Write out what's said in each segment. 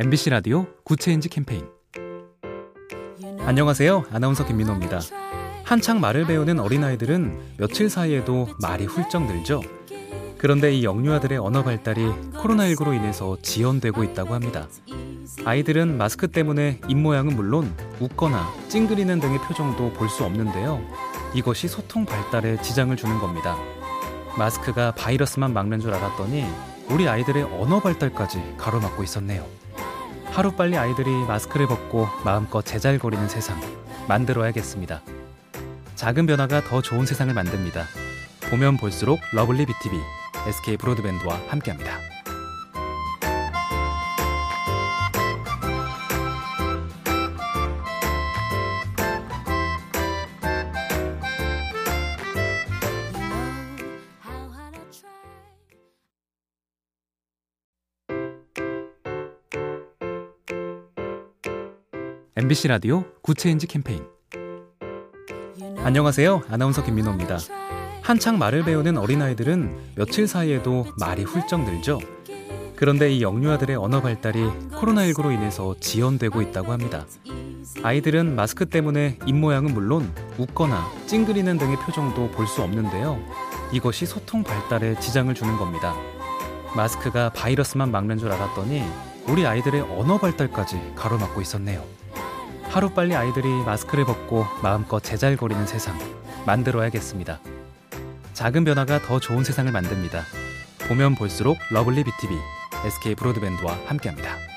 MBC 라디오 Good Change 캠페인 안녕하세요. 아나운서 김민호입니다. 한창 말을 배우는 어린아이들은 며칠 사이에도 말이 훌쩍 늘죠. 그런데 이 영유아들의 언어 발달이 코로나19로 인해서 지연되고 있다고 합니다. 아이들은 마스크 때문에 입모양은 물론 웃거나 찡그리는 등의 표정도 볼 수 없는데요. 이것이 소통 발달에 지장을 주는 겁니다. 마스크가 바이러스만 막는 줄 알았더니 우리 아이들의 언어 발달까지 가로막고 있었네요. 하루빨리 아이들이 마스크를 벗고 마음껏 재잘거리는 세상 만들어야겠습니다. 작은 변화가 더 좋은 세상을 만듭니다. 보면 볼수록 러블리 BTV, SK 브로드밴드와 함께합니다. MBC 라디오 Good Change 캠페인 안녕하세요. 아나운서 김민호입니다. 한창 말을 배우는 어린아이들은 며칠 사이에도 말이 훌쩍 늘죠. 그런데 이 영유아들의 언어 발달이 코로나19로 인해서 지연되고 있다고 합니다. 아이들은 마스크 때문에 입모양은 물론 웃거나 찡그리는 등의 표정도 볼 수 없는데요. 이것이 소통 발달에 지장을 주는 겁니다. 마스크가 바이러스만 막는 줄 알았더니 우리 아이들의 언어 발달까지 가로막고 있었네요. 하루빨리 아이들이 마스크를 벗고 마음껏 재잘거리는 세상 만들어야겠습니다. 작은 변화가 더 좋은 세상을 만듭니다. 보면 볼수록 러블리 BTV, SK 브로드밴드와 함께합니다.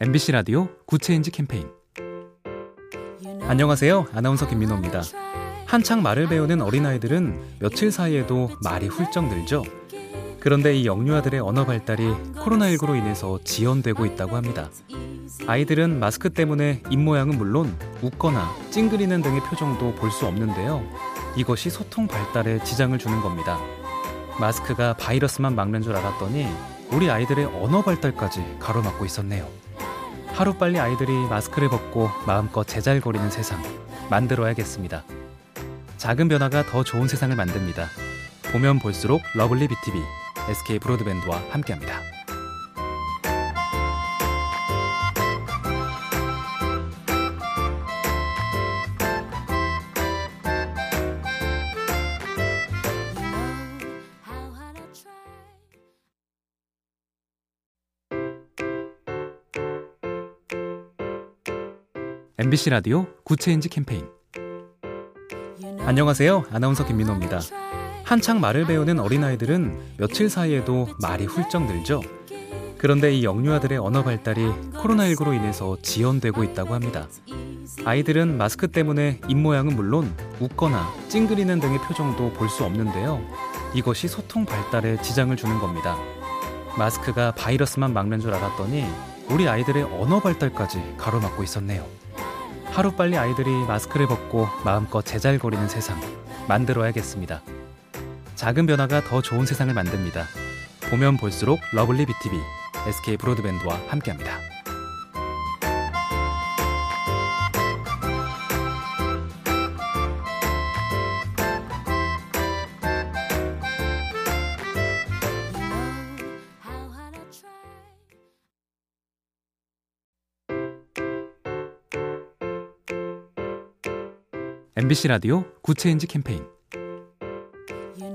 MBC 라디오 Good Change 캠페인 안녕하세요. 아나운서 김민호입니다. 한창 말을 배우는 어린아이들은 며칠 사이에도 말이 훌쩍 늘죠. 그런데 이 영유아들의 언어 발달이 코로나19로 인해서 지연되고 있다고 합니다. 아이들은 마스크 때문에 입모양은 물론 웃거나 찡그리는 등의 표정도 볼 수 없는데요. 이것이 소통 발달에 지장을 주는 겁니다. 마스크가 바이러스만 막는 줄 알았더니 우리 아이들의 언어 발달까지 가로막고 있었네요. 하루빨리 아이들이 마스크를 벗고 마음껏 재잘거리는 세상 만들어야겠습니다. 작은 변화가 더 좋은 세상을 만듭니다. 보면 볼수록 러블리 BTV, SK 브로드밴드와 함께합니다. MBC 라디오 Good Change 캠페인 안녕하세요. 아나운서 김민호입니다. 한창 말을 배우는 어린아이들은 며칠 사이에도 말이 훌쩍 늘죠. 그런데 이 영유아들의 언어 발달이 코로나19로 인해서 지연되고 있다고 합니다. 아이들은 마스크 때문에 입모양은 물론 웃거나 찡그리는 등의 표정도 볼 수 없는데요. 이것이 소통 발달에 지장을 주는 겁니다. 마스크가 바이러스만 막는 줄 알았더니 우리 아이들의 언어 발달까지 가로막고 있었네요. 하루빨리 아이들이 마스크를 벗고 마음껏 재잘거리는 세상 만들어야겠습니다. 작은 변화가 더 좋은 세상을 만듭니다. 보면 볼수록 러블리 BTV, SK 브로드밴드와 함께합니다. MBC 라디오 Good Change 캠페인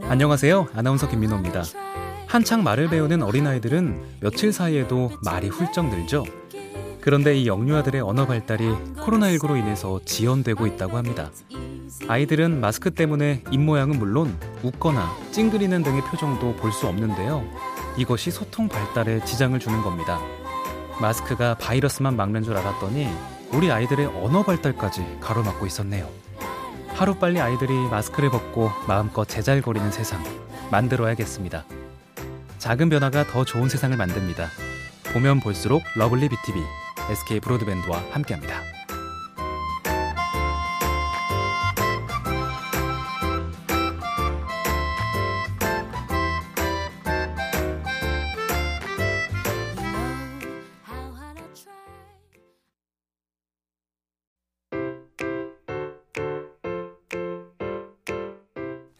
안녕하세요. 아나운서 김민호입니다. 한창 말을 배우는 어린아이들은 며칠 사이에도 말이 훌쩍 늘죠. 그런데 이 영유아들의 언어 발달이 코로나19로 인해서 지연되고 있다고 합니다. 아이들은 마스크 때문에 입모양은 물론 웃거나 찡그리는 등의 표정도 볼 수 없는데요. 이것이 소통 발달에 지장을 주는 겁니다. 마스크가 바이러스만 막는 줄 알았더니 우리 아이들의 언어 발달까지 가로막고 있었네요. 하루빨리 아이들이 마스크를 벗고 마음껏 재잘거리는 세상 만들어야겠습니다. 작은 변화가 더 좋은 세상을 만듭니다. 보면 볼수록 러블리 BTV, SK 브로드밴드와 함께합니다.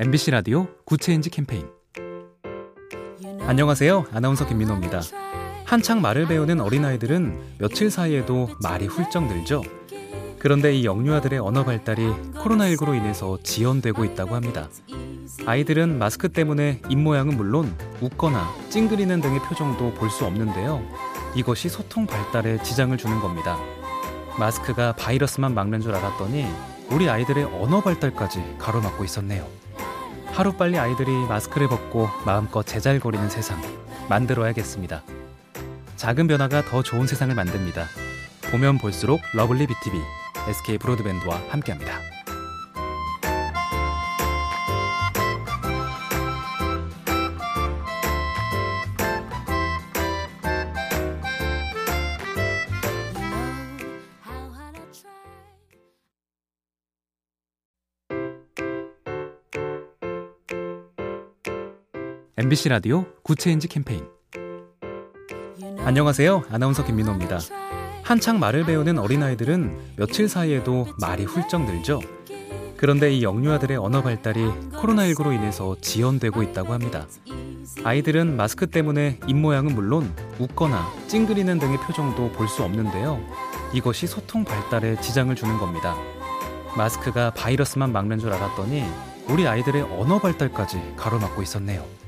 MBC 라디오 Good Change 캠페인 안녕하세요. 아나운서 김민호입니다. 한창 말을 배우는 어린아이들은 며칠 사이에도 말이 훌쩍 늘죠. 그런데 이 영유아들의 언어 발달이 코로나19로 인해서 지연되고 있다고 합니다. 아이들은 마스크 때문에 입모양은 물론 웃거나 찡그리는 등의 표정도 볼 수 없는데요. 이것이 소통 발달에 지장을 주는 겁니다. 마스크가 바이러스만 막는 줄 알았더니 우리 아이들의 언어 발달까지 가로막고 있었네요. 하루빨리 아이들이 마스크를 벗고 마음껏 재잘거리는 세상 만들어야겠습니다. 작은 변화가 더 좋은 세상을 만듭니다. 보면 볼수록 러블리 BTV, SK 브로드밴드와 함께합니다. MBC 라디오 Good Change 캠페인 안녕하세요. 아나운서 김민호입니다. 한창 말을 배우는 어린아이들은 며칠 사이에도 말이 훌쩍 늘죠. 그런데 이 영유아들의 언어 발달이 코로나19로 인해서 지연되고 있다고 합니다. 아이들은 마스크 때문에 입모양은 물론 웃거나 찡그리는 등의 표정도 볼 수 없는데요. 이것이 소통 발달에 지장을 주는 겁니다. 마스크가 바이러스만 막는 줄 알았더니 우리 아이들의 언어 발달까지 가로막고 있었네요.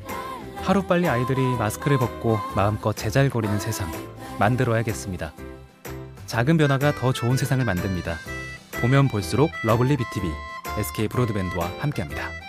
하루빨리 아이들이 마스크를 벗고 마음껏 재잘거리는 세상 만들어야겠습니다. 작은 변화가 더 좋은 세상을 만듭니다. 보면 볼수록 러블리 BTV, SK 브로드밴드와 함께합니다.